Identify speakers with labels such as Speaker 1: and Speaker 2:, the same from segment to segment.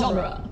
Speaker 1: genre.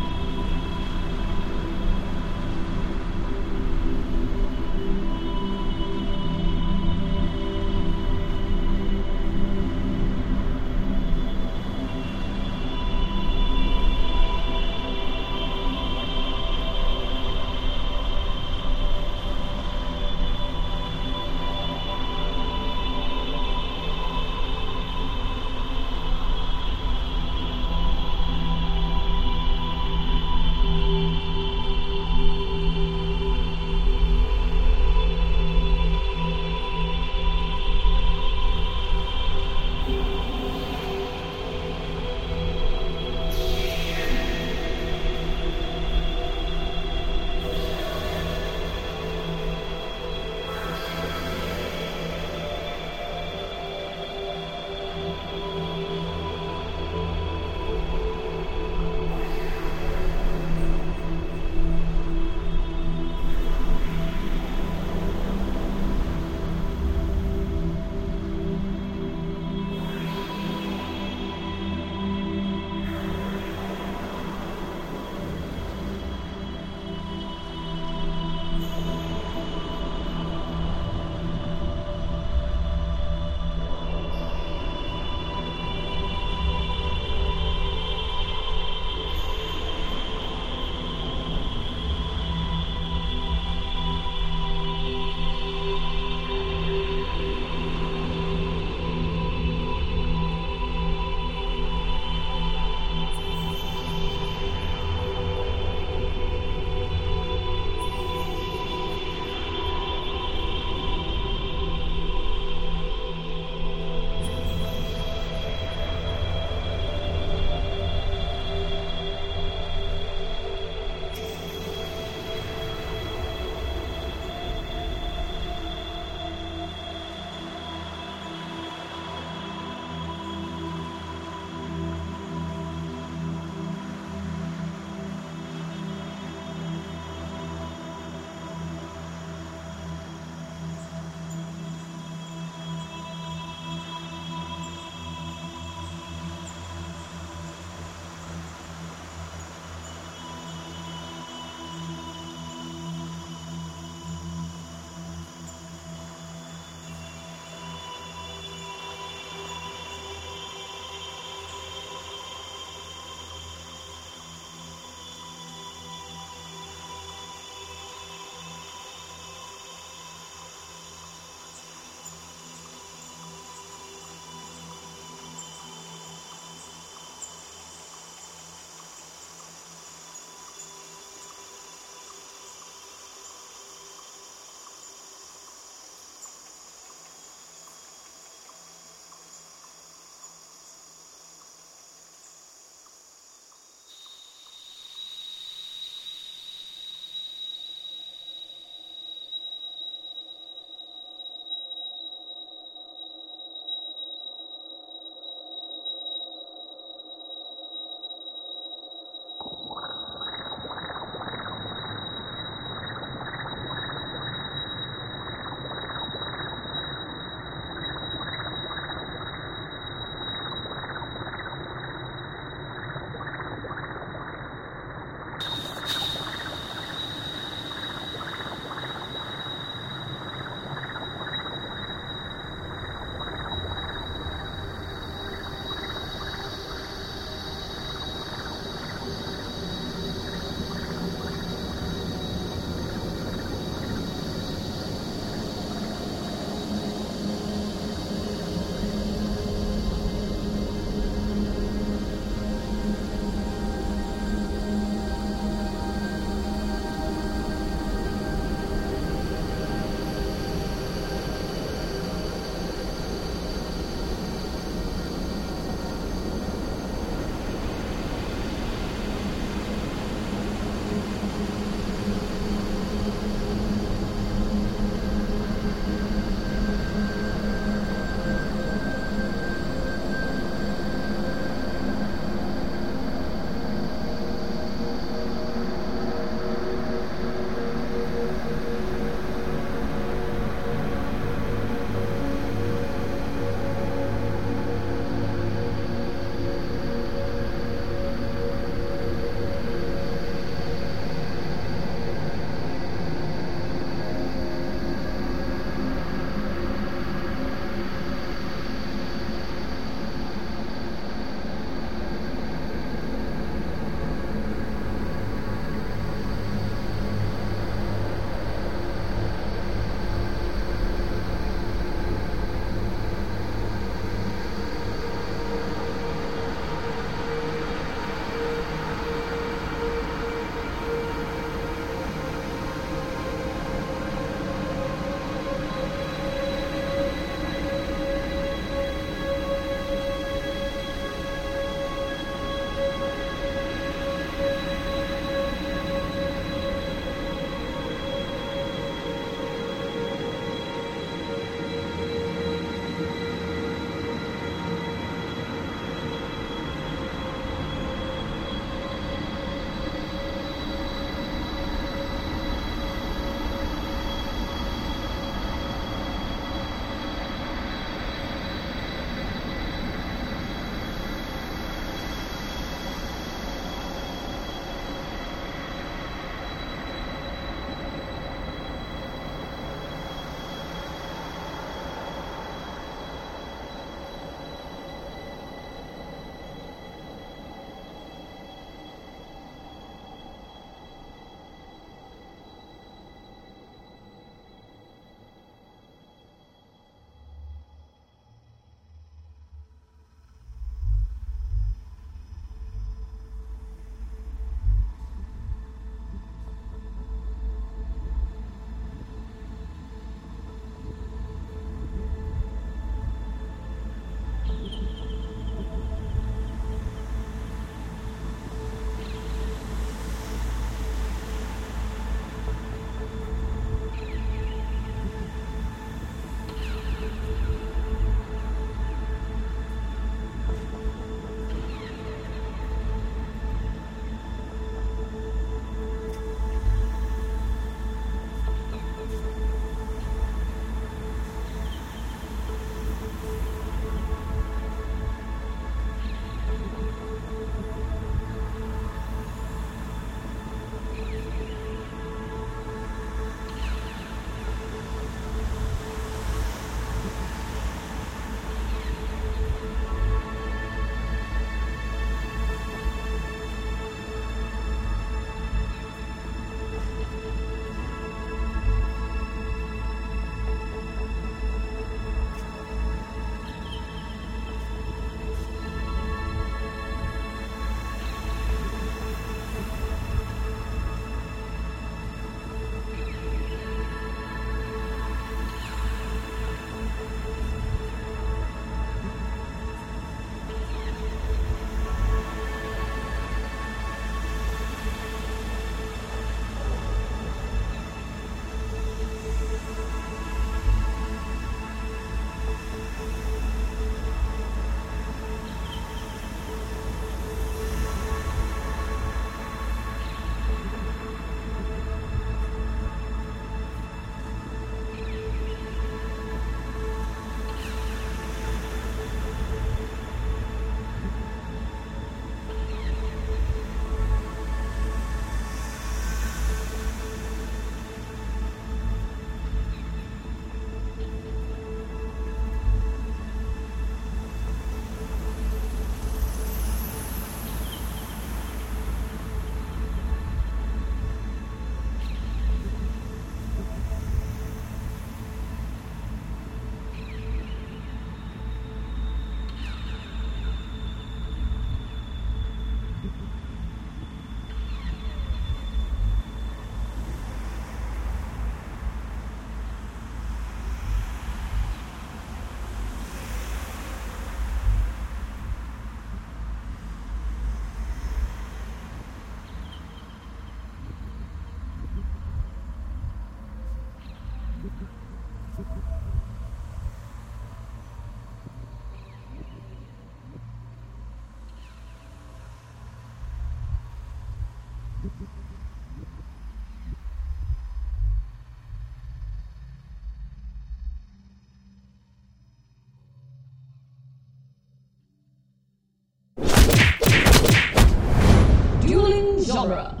Speaker 1: Genre.